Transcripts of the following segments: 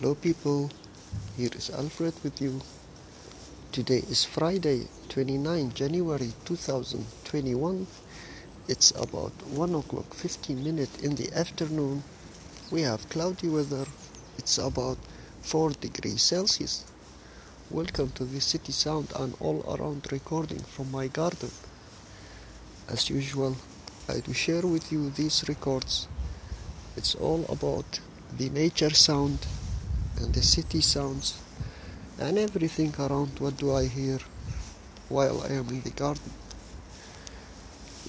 Hello, people. Here is Alfred with you. Today is Friday, 29 January 2021. It's about 1 o'clock 15 minutes in the afternoon. We have cloudy weather. It's about 4 degrees Celsius. Welcome to the City Sound and all around recording from my garden. As usual, I do share with you these records. It's all about the nature sound and the city sounds and everything around what do I hear while I am in the garden.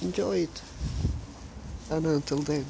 Enjoy it. And until then.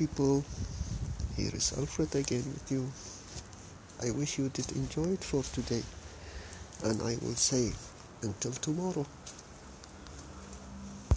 People. Here is Alfred again with you. I wish you did enjoy it for today, and I will say until tomorrow.